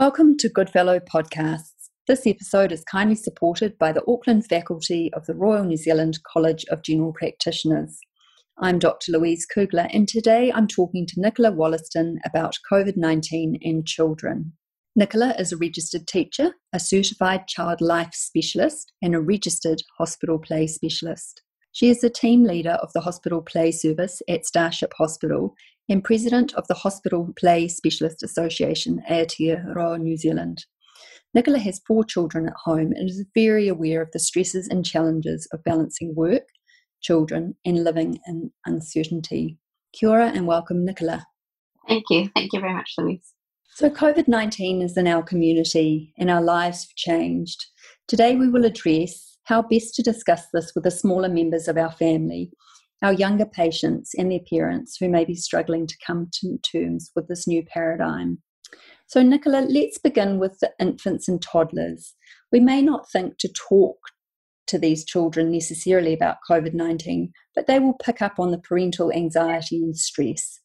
Welcome to Goodfellow Podcasts. This episode is kindly supported by the Auckland faculty of the Royal New Zealand College of General Practitioners. I'm Dr. Louise Kugler, and today I'm talking to Nicola Woollenston about COVID 19 and children. Nicola is a registered teacher, a certified child life specialist, and a registered hospital play specialist. She is the team leader of the hospital play service at Starship Hospital and president of the Hospital Play Specialist Association, Aotearoa New Zealand. Nicola has four children at home and is very aware of the stresses and challenges of balancing work, children, and living in uncertainty. Kia ora and welcome, Nicola. Thank you. Thank you very much, Louise. So, COVID 19 is in our community and our lives have changed. Today, we will address how best to discuss this with the smaller members of our family our younger patients and their parents who may be struggling to come to terms with this new paradigm. So, Nicola, let's begin with the infants and toddlers. We may not think to talk to these children necessarily about COVID 19, but they will pick up on the parental anxiety and stress.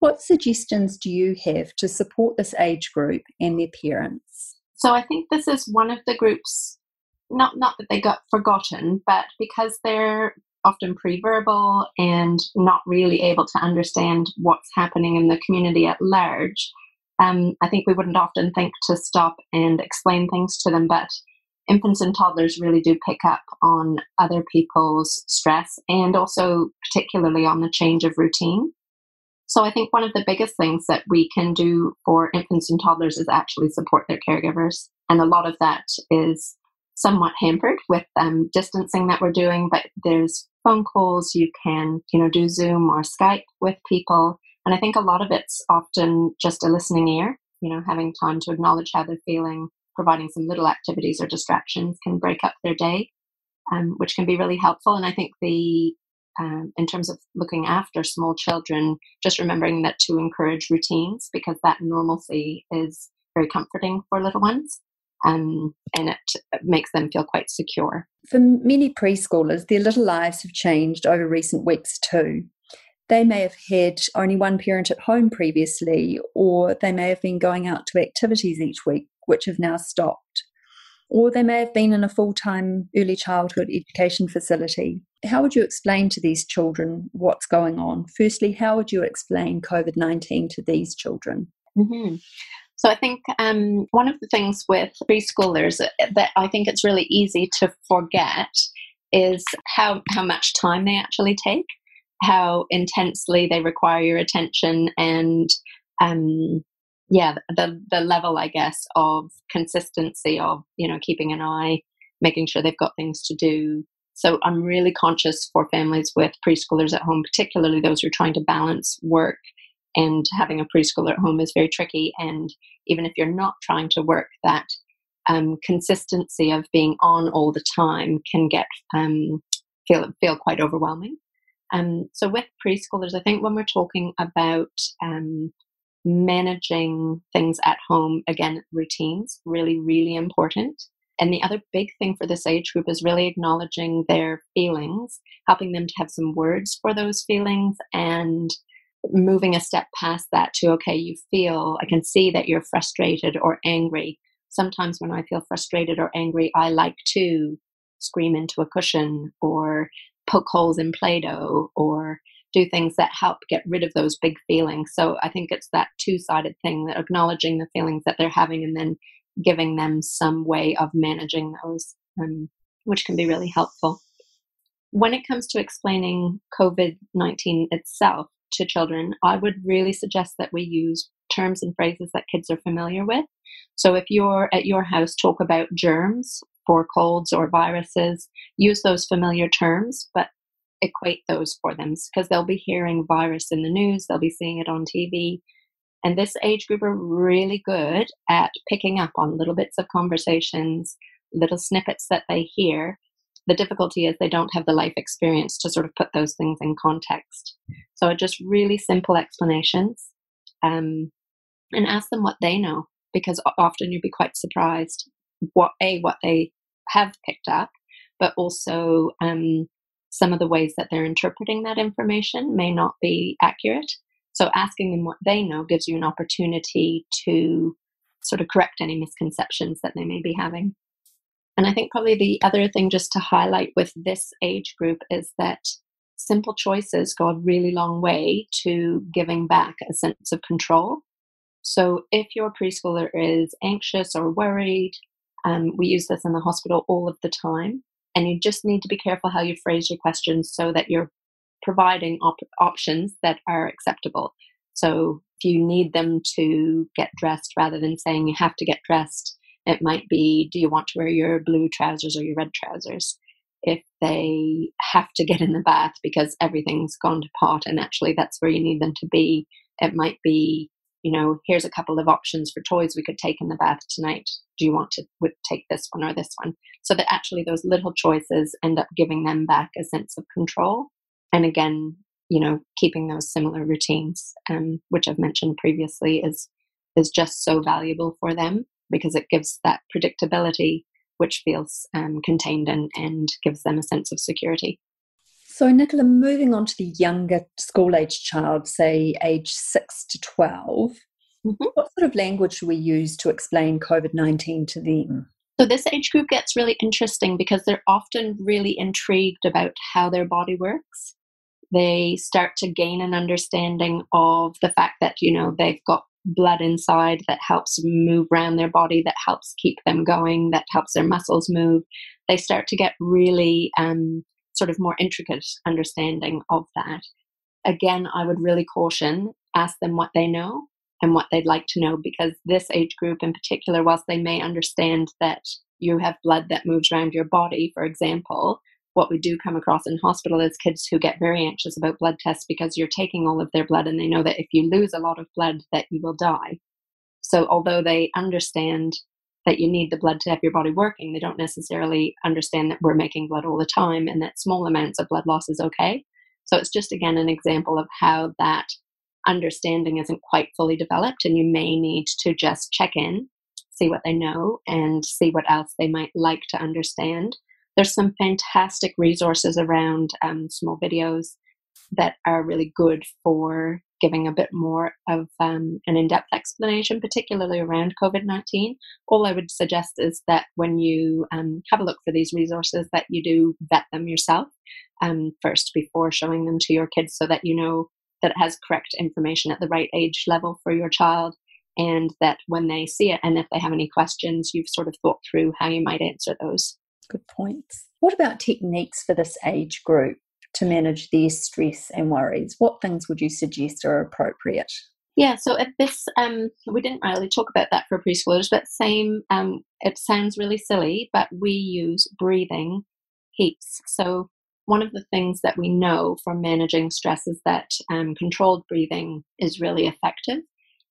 What suggestions do you have to support this age group and their parents? So, I think this is one of the groups not not that they got forgotten, but because they're often pre-verbal and not really able to understand what's happening in the community at large. Um, I think we wouldn't often think to stop and explain things to them, but infants and toddlers really do pick up on other people's stress and also particularly on the change of routine. So I think one of the biggest things that we can do for infants and toddlers is actually support their caregivers. And a lot of that is somewhat hampered with um, distancing that we're doing, but there's phone calls, you can, you know, do Zoom or Skype with people. And I think a lot of it's often just a listening ear, you know, having time to acknowledge how they're feeling, providing some little activities or distractions can break up their day, um, which can be really helpful. And I think the um, in terms of looking after small children, just remembering that to encourage routines because that normalcy is very comforting for little ones um, and it makes them feel quite secure. For many preschoolers, their little lives have changed over recent weeks too. They may have had only one parent at home previously, or they may have been going out to activities each week, which have now stopped. Or they may have been in a full time early childhood education facility. How would you explain to these children what's going on? Firstly, how would you explain COVID 19 to these children? Mm-hmm. So I think um, one of the things with preschoolers that I think it's really easy to forget is how how much time they actually take, how intensely they require your attention, and um, yeah, the the level I guess of consistency of you know keeping an eye, making sure they've got things to do. So I'm really conscious for families with preschoolers at home, particularly those who are trying to balance work and having a preschooler at home is very tricky. And even if you're not trying to work, that um, consistency of being on all the time can get um, feel feel quite overwhelming. Um, so with preschoolers, I think when we're talking about um, managing things at home, again, routines really really important. And the other big thing for this age group is really acknowledging their feelings, helping them to have some words for those feelings, and moving a step past that to okay you feel i can see that you're frustrated or angry. Sometimes when i feel frustrated or angry i like to scream into a cushion or poke holes in play-doh or do things that help get rid of those big feelings. So i think it's that two-sided thing that acknowledging the feelings that they're having and then giving them some way of managing those um, which can be really helpful. When it comes to explaining COVID 19 itself, to children, I would really suggest that we use terms and phrases that kids are familiar with. So if you're at your house, talk about germs for colds or viruses, use those familiar terms, but equate those for them because they'll be hearing virus in the news, they'll be seeing it on TV. And this age group are really good at picking up on little bits of conversations, little snippets that they hear, the difficulty is they don't have the life experience to sort of put those things in context. So just really simple explanations um, and ask them what they know because often you'll be quite surprised what a what they have picked up, but also um, some of the ways that they're interpreting that information may not be accurate. So asking them what they know gives you an opportunity to sort of correct any misconceptions that they may be having. And I think probably the other thing just to highlight with this age group is that simple choices go a really long way to giving back a sense of control. So if your preschooler is anxious or worried, um, we use this in the hospital all of the time. And you just need to be careful how you phrase your questions so that you're providing op- options that are acceptable. So if you need them to get dressed rather than saying you have to get dressed, it might be do you want to wear your blue trousers or your red trousers? If they have to get in the bath because everything's gone to pot and actually that's where you need them to be, it might be you know, here's a couple of options for toys we could take in the bath tonight. Do you want to take this one or this one? So that actually those little choices end up giving them back a sense of control. And again, you know, keeping those similar routines, um, which I've mentioned previously, is is just so valuable for them because it gives that predictability, which feels um, contained and, and gives them a sense of security. So, Nicola, moving on to the younger school age child, say age 6 to 12, mm-hmm. what sort of language should we use to explain COVID 19 to them? So, this age group gets really interesting because they're often really intrigued about how their body works. They start to gain an understanding of the fact that, you know, they've got blood inside that helps move around their body, that helps keep them going, that helps their muscles move. They start to get really um, sort of more intricate understanding of that. Again, I would really caution, ask them what they know and what they'd like to know because this age group in particular, whilst they may understand that you have blood that moves around your body, for example, what we do come across in hospital is kids who get very anxious about blood tests because you're taking all of their blood and they know that if you lose a lot of blood that you will die. So although they understand that you need the blood to have your body working. They don't necessarily understand that we're making blood all the time and that small amounts of blood loss is okay. So it's just again an example of how that understanding isn't quite fully developed, and you may need to just check in, see what they know, and see what else they might like to understand. There's some fantastic resources around um, small videos that are really good for giving a bit more of um, an in depth explanation, particularly around COVID 19. All I would suggest is that when you um, have a look for these resources, that you do vet them yourself um, first before showing them to your kids so that you know that it has correct information at the right age level for your child. And that when they see it, and if they have any questions, you've sort of thought through how you might answer those. Good points. What about techniques for this age group? to manage their stress and worries? What things would you suggest are appropriate? Yeah, so at this, um, we didn't really talk about that for preschoolers, but same, um, it sounds really silly, but we use breathing heaps. So one of the things that we know from managing stress is that um, controlled breathing is really effective.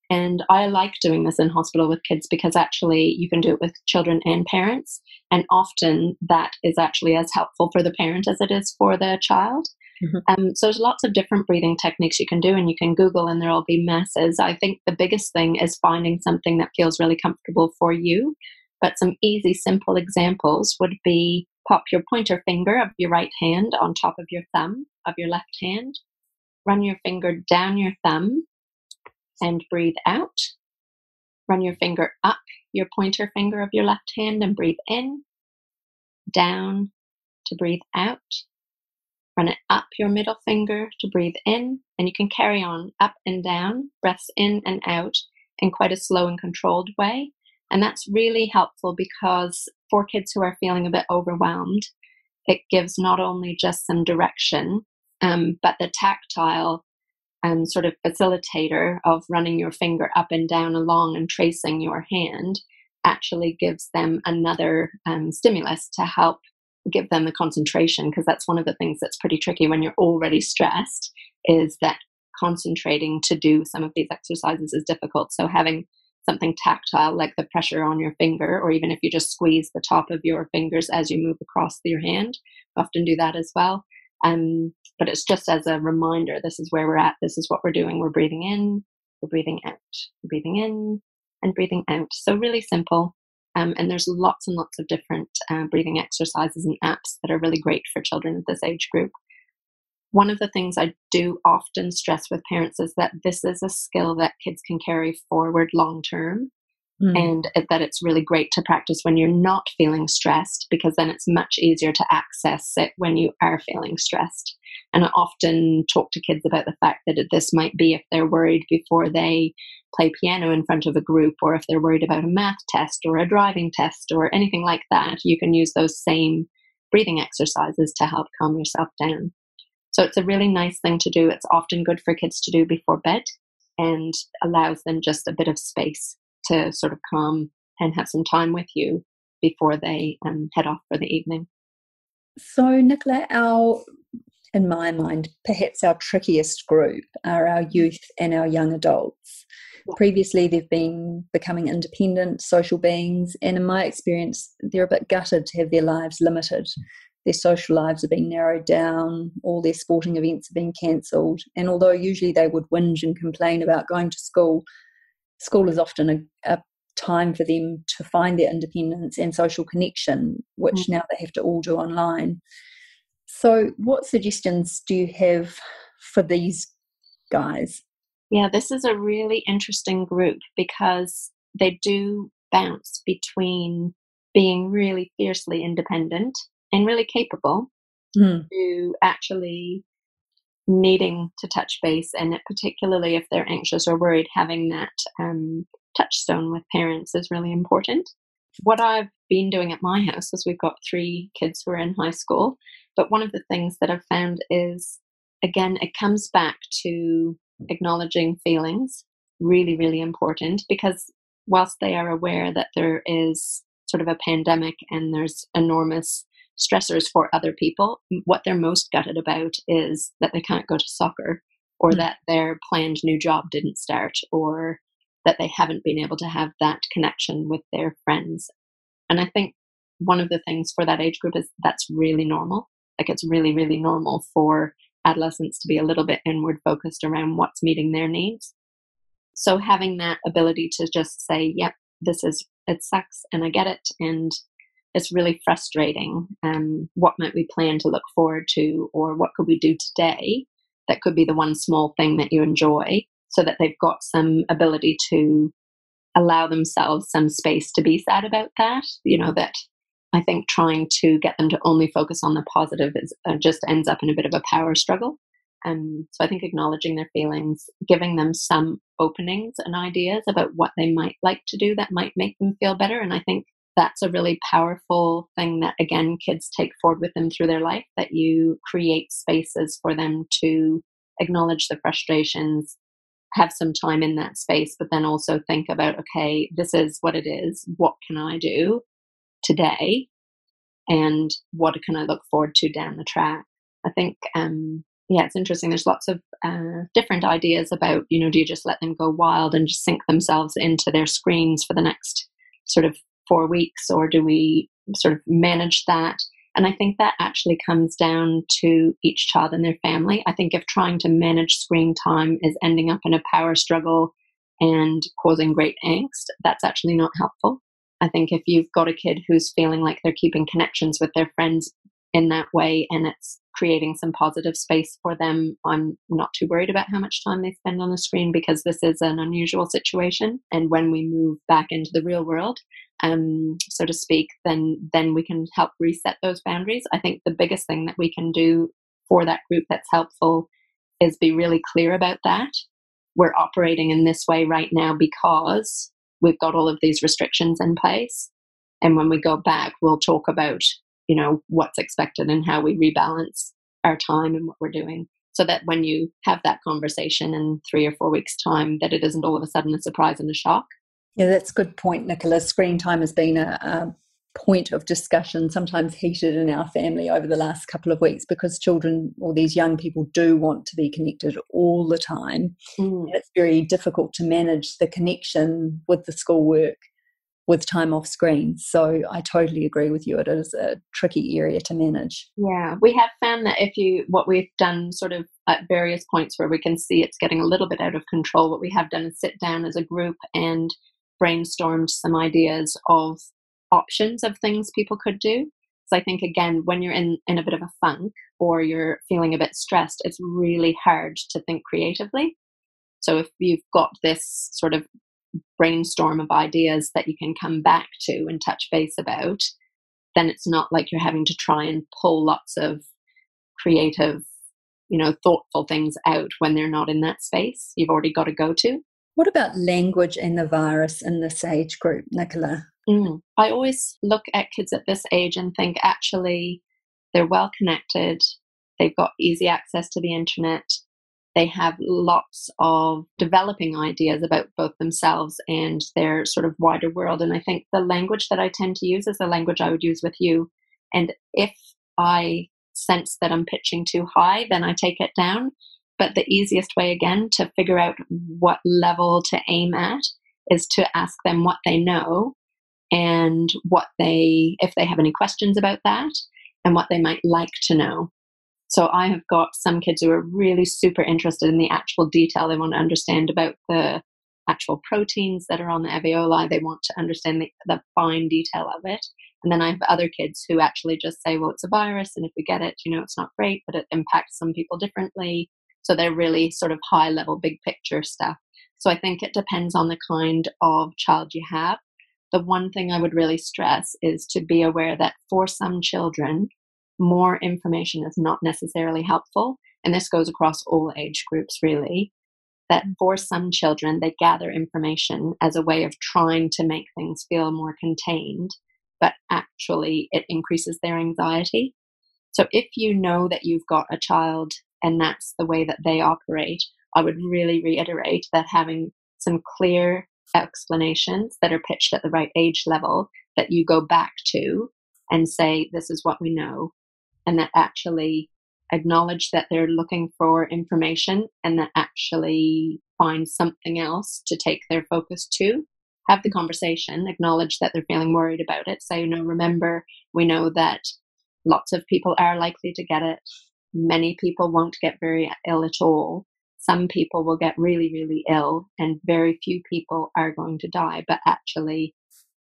And I like doing this in hospital with kids because actually you can do it with children and parents. And often that is actually as helpful for the parent as it is for the child. Mm-hmm. Um, so there's lots of different breathing techniques you can do, and you can Google, and there'll be masses. I think the biggest thing is finding something that feels really comfortable for you. But some easy, simple examples would be pop your pointer finger of your right hand on top of your thumb of your left hand, run your finger down your thumb and breathe out. Run your finger up your pointer finger of your left hand and breathe in, down to breathe out. Run it up your middle finger to breathe in, and you can carry on up and down, breaths in and out in quite a slow and controlled way. And that's really helpful because for kids who are feeling a bit overwhelmed, it gives not only just some direction, um, but the tactile um, sort of facilitator of running your finger up and down along and tracing your hand actually gives them another um, stimulus to help give them the concentration because that's one of the things that's pretty tricky when you're already stressed is that concentrating to do some of these exercises is difficult. So having something tactile like the pressure on your finger or even if you just squeeze the top of your fingers as you move across your hand often do that as well um, but it's just as a reminder this is where we're at, this is what we're doing. We're breathing in, we're breathing out, we're breathing in, and breathing out. So, really simple. Um, and there's lots and lots of different uh, breathing exercises and apps that are really great for children of this age group. One of the things I do often stress with parents is that this is a skill that kids can carry forward long term. Mm. And that it's really great to practice when you're not feeling stressed because then it's much easier to access it when you are feeling stressed. And I often talk to kids about the fact that this might be if they're worried before they play piano in front of a group, or if they're worried about a math test or a driving test or anything like that. You can use those same breathing exercises to help calm yourself down. So it's a really nice thing to do. It's often good for kids to do before bed and allows them just a bit of space to sort of come and have some time with you before they um, head off for the evening. So, Nicola, our in my mind, perhaps our trickiest group are our youth and our young adults. Previously, they've been becoming independent social beings, and in my experience, they're a bit gutted to have their lives limited. Their social lives are being narrowed down, all their sporting events are being cancelled, and although usually they would whinge and complain about going to school, school is often a, a time for them to find their independence and social connection, which mm. now they have to all do online. So, what suggestions do you have for these guys? Yeah, this is a really interesting group because they do bounce between being really fiercely independent and really capable mm. to actually needing to touch base and particularly if they're anxious or worried having that um, touchstone with parents is really important. What i've been doing at my house is we've got three kids who are in high school but one of the things that i've found is again it comes back to acknowledging feelings really really important because whilst they are aware that there is sort of a pandemic and there's enormous stressors for other people, what they're most gutted about is that they can't go to soccer or mm-hmm. that their planned new job didn't start or that they haven't been able to have that connection with their friends. And I think one of the things for that age group is that's really normal. Like it's really, really normal for adolescents to be a little bit inward focused around what's meeting their needs. So having that ability to just say, yep, this is, it sucks and I get it. And it's really frustrating. Um, what might we plan to look forward to, or what could we do today that could be the one small thing that you enjoy, so that they've got some ability to allow themselves some space to be sad about that. You know, that I think trying to get them to only focus on the positive is uh, just ends up in a bit of a power struggle. Um, so I think acknowledging their feelings, giving them some openings and ideas about what they might like to do that might make them feel better. And I think that's a really powerful thing that again kids take forward with them through their life that you create spaces for them to acknowledge the frustrations have some time in that space but then also think about okay this is what it is. What can i do today? And what can i look forward to down the track? I think um yeah it's interesting. There's lots of uh, different ideas about you know do you just let them go wild and just sink themselves into their screens for the next sort of four weeks or do we sort of manage that? And I think that actually comes down to each child and their family. I think if trying to manage screen time is ending up in a power struggle and causing great angst, that's actually not helpful. I think if you've got a kid who's feeling like they're keeping connections with their friends in that way and it's creating some positive space for them, I'm not too worried about how much time they spend on the screen because this is an unusual situation. And when we move back into the real world, um, so to speak, then then we can help reset those boundaries. I think the biggest thing that we can do for that group that's helpful is be really clear about that. We're operating in this way right now because we've got all of these restrictions in place. And when we go back, we'll talk about, you know, what's expected and how we rebalance our time and what we're doing. So that when you have that conversation in three or four weeks' time, that it isn't all of a sudden a surprise and a shock. Yeah, that's a good point, Nicola. Screen time has been a, a, point of discussion, sometimes heated in our family over the last couple of weeks because children or these young people do want to be connected all the time. Mm. And it's very difficult to manage the connection with the schoolwork with time off screen. So I totally agree with you. It is a tricky area to manage. Yeah, we have found that if you, what we've done sort of at various points where we can see it's getting a little bit out of control, what we have done is sit down as a group and brainstormed some ideas of options of things people could do. So I think again, when you're in, in a bit of a funk or you're feeling a bit stressed, it's really hard to think creatively. So if you've got this sort of brainstorm of ideas that you can come back to and touch base about, then it's not like you're having to try and pull lots of creative, you know, thoughtful things out when they're not in that space. You've already got to go to. What about language and the virus in this age group, Nicola? Mm. I always look at kids at this age and think actually they're well connected, they've got easy access to the internet, they have lots of developing ideas about both themselves and their sort of wider world. And I think the language that I tend to use is the language I would use with you. And if I sense that I'm pitching too high, then I take it down. But the easiest way, again, to figure out what level to aim at is to ask them what they know and what they, if they have any questions about that, and what they might like to know. So I have got some kids who are really super interested in the actual detail. They want to understand about the actual proteins that are on the alveoli. They want to understand the, the fine detail of it. And then I have other kids who actually just say, well, it's a virus, and if we get it, you know, it's not great, but it impacts some people differently. So they're really sort of high level, big picture stuff. So I think it depends on the kind of child you have. The one thing I would really stress is to be aware that for some children, more information is not necessarily helpful. And this goes across all age groups, really. That for some children, they gather information as a way of trying to make things feel more contained, but actually it increases their anxiety. So if you know that you've got a child and that's the way that they operate, I would really reiterate that having some clear explanations that are pitched at the right age level that you go back to and say, This is what we know and that actually acknowledge that they're looking for information and that actually find something else to take their focus to. Have the conversation acknowledge that they're feeling worried about it say you know remember we know that lots of people are likely to get it. Many people won't get very ill at all. Some people will get really really ill and very few people are going to die. But actually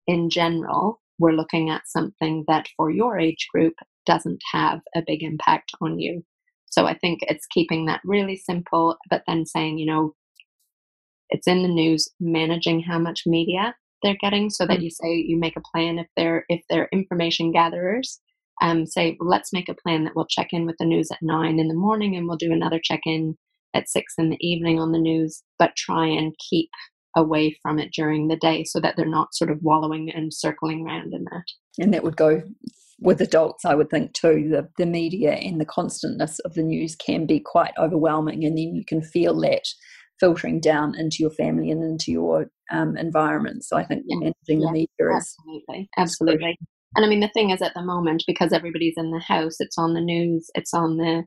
in general we're looking at something that for your age group doesn't have a big impact on you. So I think it's keeping that really simple, but then saying, you know, it's in the news, managing how much media they're getting so that mm-hmm. you say you make a plan if they're if they're information gatherers um, say well, let's make a plan that we'll check in with the news at nine in the morning and we'll do another check in at six in the evening on the news but try and keep away from it during the day so that they're not sort of wallowing and circling around in that and that would go with adults, I would think too, the, the media and the constantness of the news can be quite overwhelming, and then you can feel that filtering down into your family and into your um, environment. So I think yeah. managing yeah. the media is absolutely, absolutely. And I mean, the thing is, at the moment, because everybody's in the house, it's on the news, it's on the,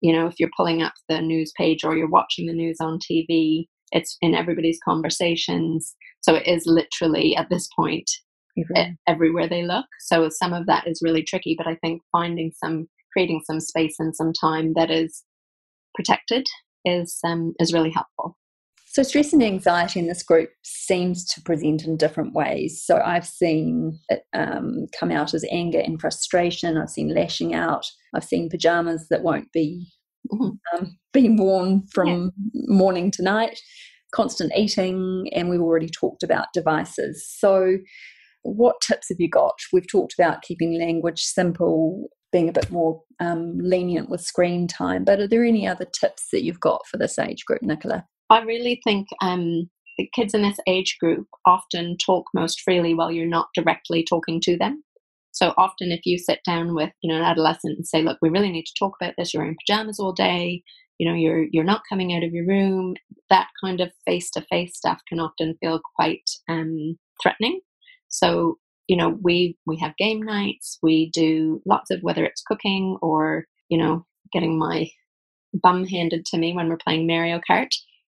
you know, if you're pulling up the news page or you're watching the news on TV, it's in everybody's conversations. So it is literally at this point mm-hmm. everywhere they look. So some of that is really tricky, but I think finding some, creating some space and some time that is protected is um, is really helpful. So, stress and anxiety in this group seems to present in different ways. So, I've seen it um, come out as anger and frustration. I've seen lashing out. I've seen pajamas that won't be mm-hmm. um, being worn from yeah. morning to night, constant eating, and we've already talked about devices. So, what tips have you got? We've talked about keeping language simple, being a bit more um, lenient with screen time, but are there any other tips that you've got for this age group, Nicola? I really think um, the kids in this age group often talk most freely while you're not directly talking to them. So often, if you sit down with you know an adolescent and say, "Look, we really need to talk about this. You're in pajamas all day. You know, you're you're not coming out of your room." That kind of face to face stuff can often feel quite um, threatening. So, you know, we we have game nights, we do lots of whether it's cooking or, you know, getting my bum handed to me when we're playing Mario Kart.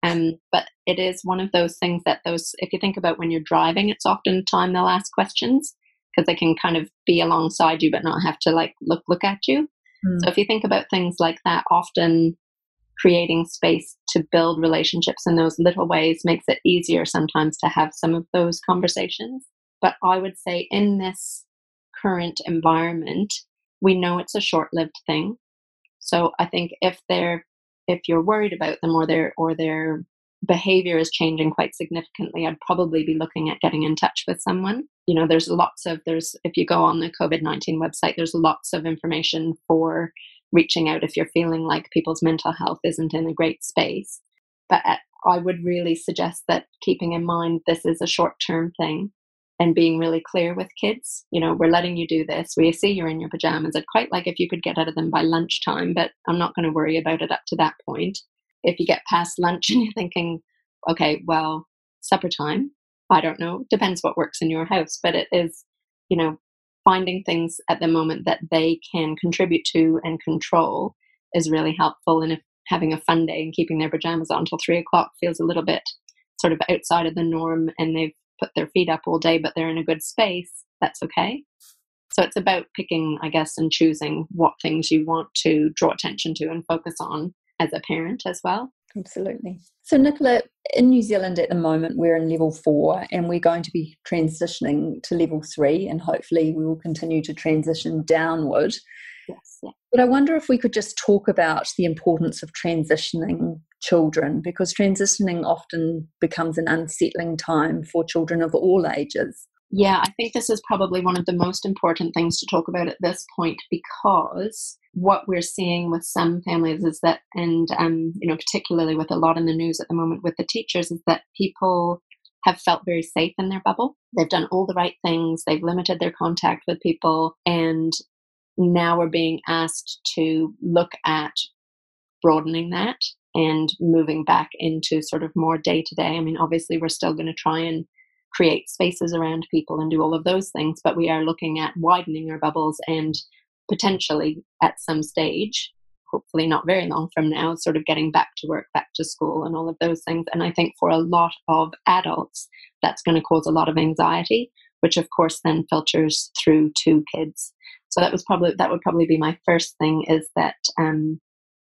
Um, but it is one of those things that those, if you think about when you're driving, it's often time they'll ask questions because they can kind of be alongside you but not have to like look look at you. Mm. So if you think about things like that, often creating space to build relationships in those little ways makes it easier sometimes to have some of those conversations. But I would say in this current environment, we know it's a short lived thing. So I think if they're if you're worried about them or they're or they're behavior is changing quite significantly, I'd probably be looking at getting in touch with someone. You know, there's lots of, there's, if you go on the COVID 19 website, there's lots of information for reaching out if you're feeling like people's mental health isn't in a great space. But uh, I would really suggest that keeping in mind this is a short term thing and being really clear with kids. You know, we're letting you do this. We see you're in your pajamas. I'd quite like if you could get out of them by lunchtime, but I'm not going to worry about it up to that point. If you get past lunch and you're thinking, okay, well, supper time, I don't know, depends what works in your house, but it is, you know, finding things at the moment that they can contribute to and control is really helpful. And if having a fun day and keeping their pajamas on until three o'clock feels a little bit sort of outside of the norm and they've put their feet up all day, but they're in a good space, that's okay. So it's about picking, I guess, and choosing what things you want to draw attention to and focus on as a parent as well. Absolutely. So, Nicola, in New Zealand at the moment, we're in level four and we're going to be transitioning to level three, and hopefully, we will continue to transition downward. Yes. Yeah. But I wonder if we could just talk about the importance of transitioning children because transitioning often becomes an unsettling time for children of all ages. Yeah, I think this is probably one of the most important things to talk about at this point because what we're seeing with some families is that, and um, you know, particularly with a lot in the news at the moment with the teachers, is that people have felt very safe in their bubble. They've done all the right things. They've limited their contact with people, and now we're being asked to look at broadening that and moving back into sort of more day to day. I mean, obviously, we're still going to try and create spaces around people and do all of those things, but we are looking at widening our bubbles and potentially at some stage, hopefully not very long from now, sort of getting back to work, back to school, and all of those things. And I think for a lot of adults, that's going to cause a lot of anxiety, which of course then filters through to kids. So that was probably that would probably be my first thing is that um,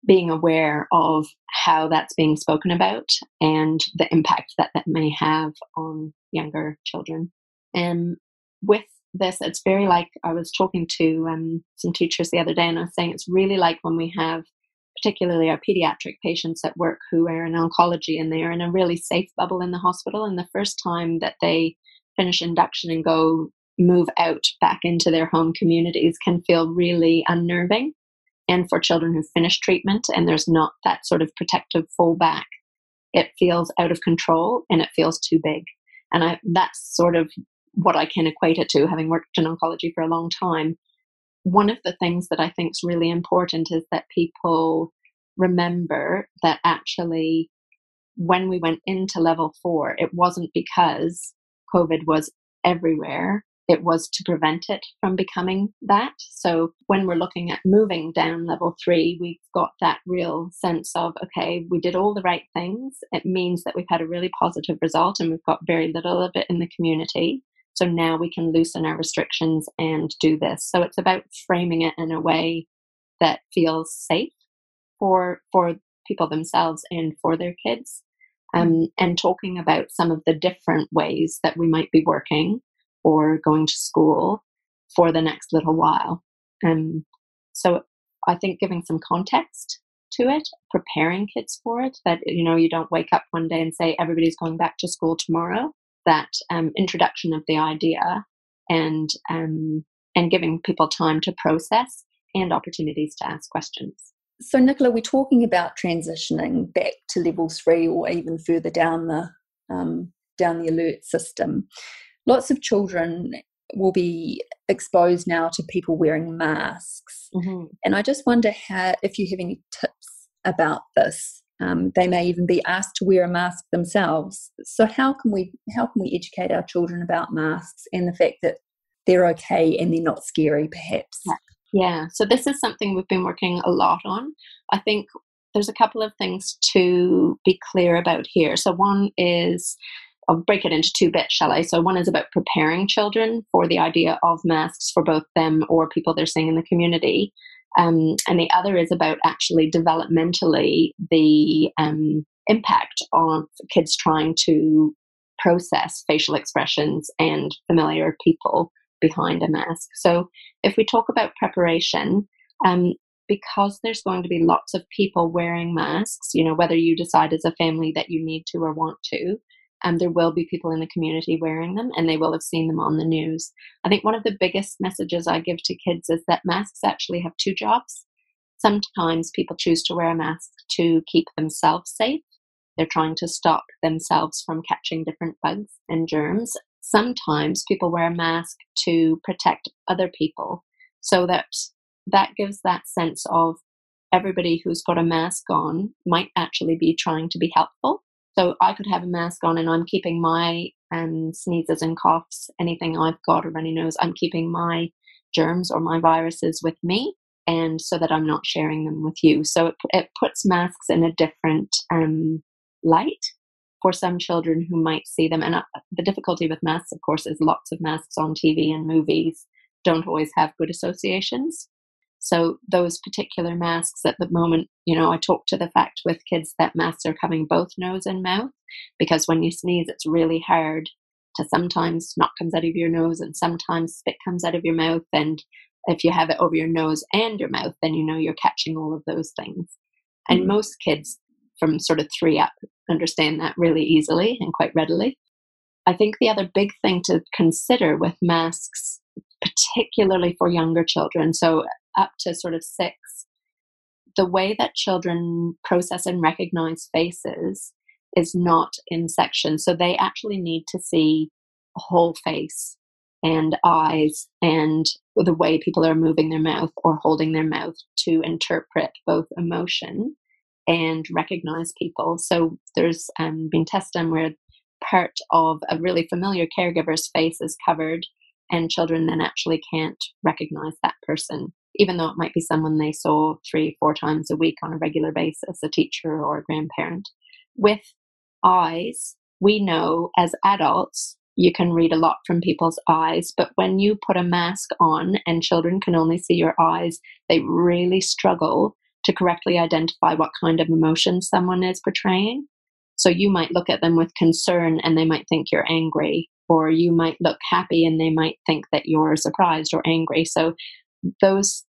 being aware of how that's being spoken about and the impact that that may have on younger children. And with this, it's very like I was talking to um, some teachers the other day, and I was saying it's really like when we have, particularly our pediatric patients at work who are in oncology and they are in a really safe bubble in the hospital. And the first time that they finish induction and go move out back into their home communities can feel really unnerving and for children who finish treatment and there's not that sort of protective fallback, it feels out of control and it feels too big. And I, that's sort of what I can equate it to, having worked in oncology for a long time. One of the things that I think is really important is that people remember that actually, when we went into level four, it wasn't because COVID was everywhere it was to prevent it from becoming that. So when we're looking at moving down level three, we've got that real sense of, okay, we did all the right things. It means that we've had a really positive result and we've got very little of it in the community. So now we can loosen our restrictions and do this. So it's about framing it in a way that feels safe for for people themselves and for their kids. Um, and talking about some of the different ways that we might be working or going to school for the next little while. And so I think giving some context to it, preparing kids for it, that, you know, you don't wake up one day and say, everybody's going back to school tomorrow. That um, introduction of the idea and um, and giving people time to process and opportunities to ask questions. So, Nicola, we're talking about transitioning back to level three or even further down the um, down the alert system lots of children will be exposed now to people wearing masks. Mm-hmm. And I just wonder how, if you have any tips about this. Um, they may even be asked to wear a mask themselves. So how can we how can we educate our children about masks and the fact that they're okay and they're not scary, perhaps? Yeah. yeah. So this is something we've been working a lot on. I think there's a couple of things to be clear about here. So one is I'll break it into two bits, shall I? So one is about preparing children for the idea of masks for both them or people they're seeing in the community. Um, and the other is about actually developmentally the um, impact on kids trying to process facial expressions and familiar people behind a mask. So if we talk about preparation, um, because there's going to be lots of people wearing masks, you know, whether you decide as a family that you need to or want to, um, there will be people in the community wearing them and they will have seen them on the news. I think one of the biggest messages I give to kids is that masks actually have two jobs. Sometimes people choose to wear a mask to keep themselves safe. They're trying to stop themselves from catching different bugs and germs. Sometimes people wear a mask to protect other people so that that gives that sense of everybody who's got a mask on might actually be trying to be helpful. So I could have a mask on and I'm keeping my um, sneezes and coughs, anything I've got or runny nose, I'm keeping my germs or my viruses with me and so that I'm not sharing them with you. So it, it puts masks in a different um, light for some children who might see them. And uh, the difficulty with masks, of course, is lots of masks on TV and movies don't always have good associations. So those particular masks at the moment, you know, I talk to the fact with kids that masks are covering both nose and mouth because when you sneeze, it's really hard to sometimes snot comes out of your nose and sometimes spit comes out of your mouth. And if you have it over your nose and your mouth, then you know you're catching all of those things. And mm. most kids from sort of three up understand that really easily and quite readily. I think the other big thing to consider with masks, particularly for younger children, so up to sort of six, the way that children process and recognize faces is not in sections. So they actually need to see a whole face and eyes and the way people are moving their mouth or holding their mouth to interpret both emotion and recognize people. So there's um, been tests done where part of a really familiar caregiver's face is covered and children then actually can't recognize that person even though it might be someone they saw three, four times a week on a regular basis, a teacher or a grandparent. With eyes, we know as adults, you can read a lot from people's eyes, but when you put a mask on and children can only see your eyes, they really struggle to correctly identify what kind of emotion someone is portraying. So you might look at them with concern and they might think you're angry, or you might look happy and they might think that you're surprised or angry. So those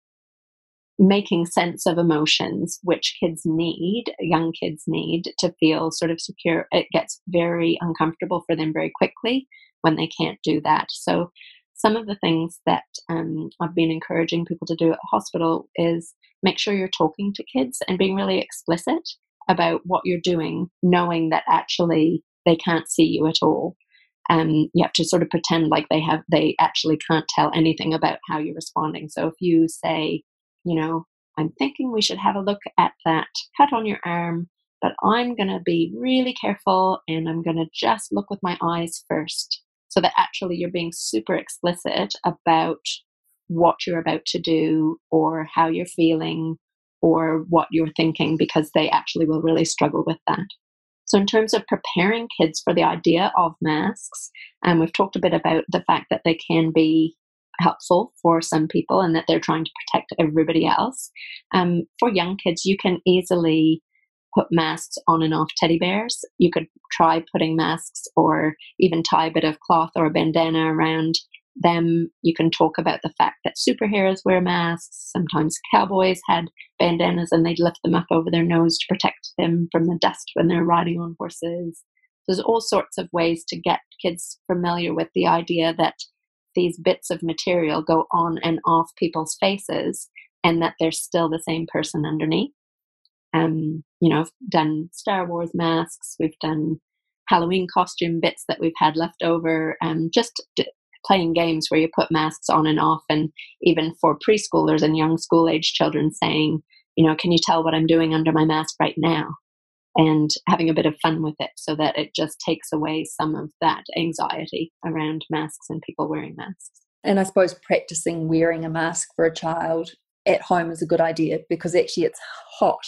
making sense of emotions, which kids need, young kids need to feel sort of secure, it gets very uncomfortable for them very quickly when they can't do that. So, some of the things that um, I've been encouraging people to do at hospital is make sure you're talking to kids and being really explicit about what you're doing, knowing that actually they can't see you at all. Um, you have to sort of pretend like they have they actually can't tell anything about how you're responding. So if you say, you know, I'm thinking we should have a look at that cut on your arm, but I'm going to be really careful and I'm going to just look with my eyes first. So that actually you're being super explicit about what you're about to do or how you're feeling or what you're thinking because they actually will really struggle with that. So, in terms of preparing kids for the idea of masks, and um, we've talked a bit about the fact that they can be helpful for some people and that they're trying to protect everybody else. Um, for young kids, you can easily put masks on and off teddy bears. You could try putting masks or even tie a bit of cloth or a bandana around them. You can talk about the fact that superheroes wear masks. Sometimes cowboys had bandanas and they'd lift them up over their nose to protect them from the dust when they're riding on horses. There's all sorts of ways to get kids familiar with the idea that these bits of material go on and off people's faces and that they're still the same person underneath. Um, you know, I've done Star Wars masks, we've done Halloween costume bits that we've had left over, and um, just d- playing games where you put masks on and off, and even for preschoolers and young school age children saying, you know, can you tell what I'm doing under my mask right now? And having a bit of fun with it so that it just takes away some of that anxiety around masks and people wearing masks. And I suppose practicing wearing a mask for a child at home is a good idea because actually it's hot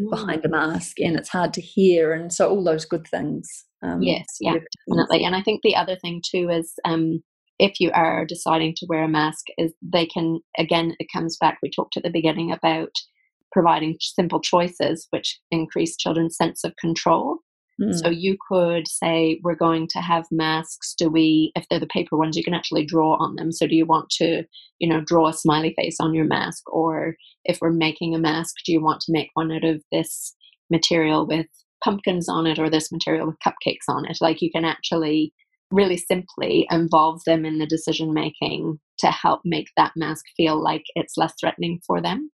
mm. behind a mask and it's hard to hear. And so all those good things. Um, yes, yeah, definitely. And I think the other thing too is um, if you are deciding to wear a mask, is they can, again, it comes back, we talked at the beginning about providing simple choices which increase children's sense of control. Mm. So you could say, we're going to have masks. Do we, if they're the paper ones, you can actually draw on them. So do you want to, you know, draw a smiley face on your mask? Or if we're making a mask, do you want to make one out of this material with pumpkins on it or this material with cupcakes on it? Like you can actually really simply involve them in the decision making to help make that mask feel like it's less threatening for them.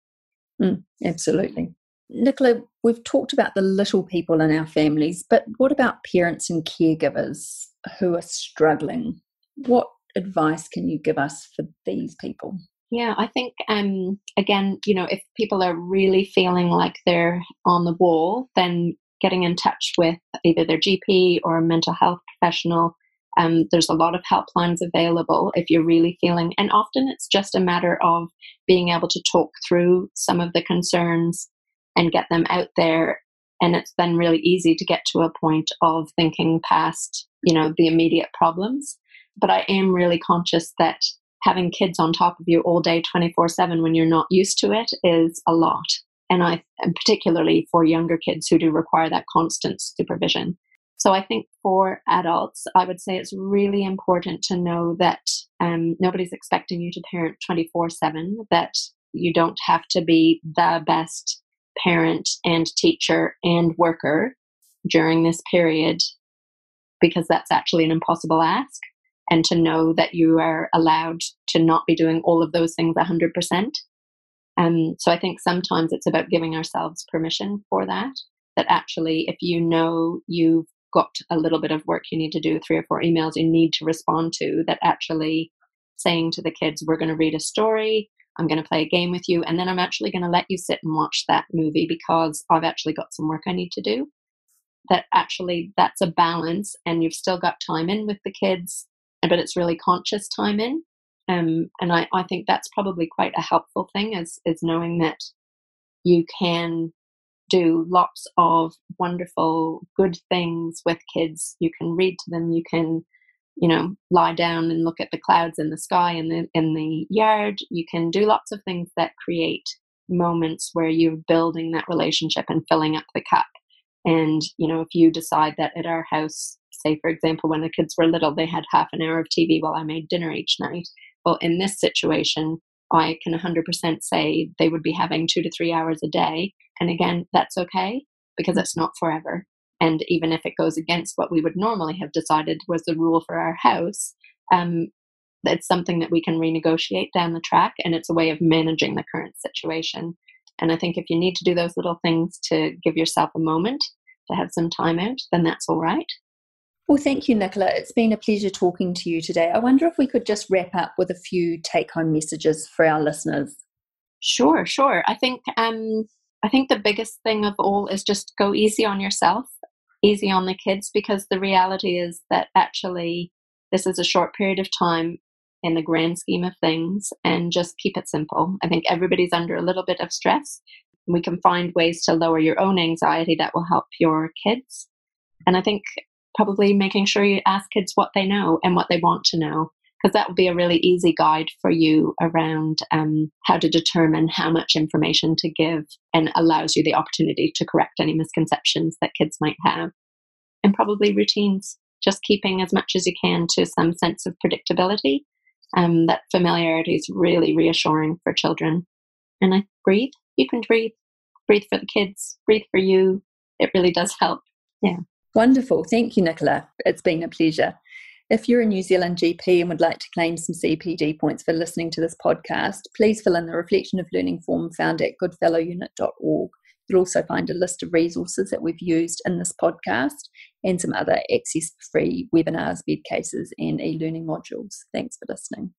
Mm, absolutely. Nicola, we've talked about the little people in our families, but what about parents and caregivers who are struggling? What advice can you give us for these people? Yeah, I think um again, you know, if people are really feeling like they're on the wall, then getting in touch with either their GP or a mental health professional. Um, there's a lot of helplines available if you're really feeling, and often it's just a matter of being able to talk through some of the concerns and get them out there. And it's then really easy to get to a point of thinking past you know the immediate problems. But i am really conscious that having kids on top of you all day 24/7 when you're not used to it is a lot. And i and particularly for younger kids who do require that constant supervision so i think for adults i would say it's really important to know that um, nobody's expecting you to parent 24/7 that you don't have to be the best parent and teacher and worker during this period because that's actually an impossible ask. And to know that you are allowed to not be doing all of those things 100% um, so i think sometimes it's about giving ourselves permission for that that actually if you know you've got a little bit of work you need to do three or four emails you need to respond to that actually saying to the kids we're going to read a story I'm going to play a game with you, and then I'm actually going to let you sit and watch that movie because I've actually got some work I need to do. That actually, that's a balance, and you've still got time in with the kids, but it's really conscious time in. Um, and I, I think that's probably quite a helpful thing is, is knowing that you can do lots of wonderful, good things with kids. You can read to them, you can you know lie down and look at the clouds in the sky in the in the yard. You can do lots of things that create moments where you're building that relationship and filling up the cup. And you know if you decide that at our house say for example when the kids were little they had half an hour of tv while i made dinner each night. Well in this situation i can 100% say they would be having two to three hours a day and again that's okay because it's not forever and even if it goes against what we would normally have decided was the rule for our house, um, it's something that we can renegotiate down the track, and it's a way of managing the current situation. And I think if you need to do those little things to give yourself a moment to have some time out, then that's all right. Well, thank you, Nicola. It's been a pleasure talking to you today. I wonder if we could just wrap up with a few take home messages for our listeners. Sure, sure. I think um, I think the biggest thing of all is just go easy on yourself easy on the kids because the reality is that actually this is a short period of time in the grand scheme of things and just keep it simple. I think everybody's under a little bit of stress. We can find ways to lower your own anxiety that will help your kids. And I think probably making sure you ask kids what they know and what they want to know, because that will be a really easy guide for you around um, how to determine how much information to give and allows you the opportunity to correct any misconceptions that kids might have and probably routines, just keeping as much as you can to some sense of predictability. Um, that familiarity is really reassuring for children. And I breathe. You can breathe. Breathe for the kids. Breathe for you. It really does help. Yeah. Wonderful. Thank you, Nicola. It's been a pleasure. If you're a New Zealand GP and would like to claim some CPD points for listening to this podcast, please fill in the Reflection of Learning form found at goodfellowunit.org. You'll also find a list of resources that we've used in this podcast and some other access free webinars, bed cases, and e learning modules. Thanks for listening.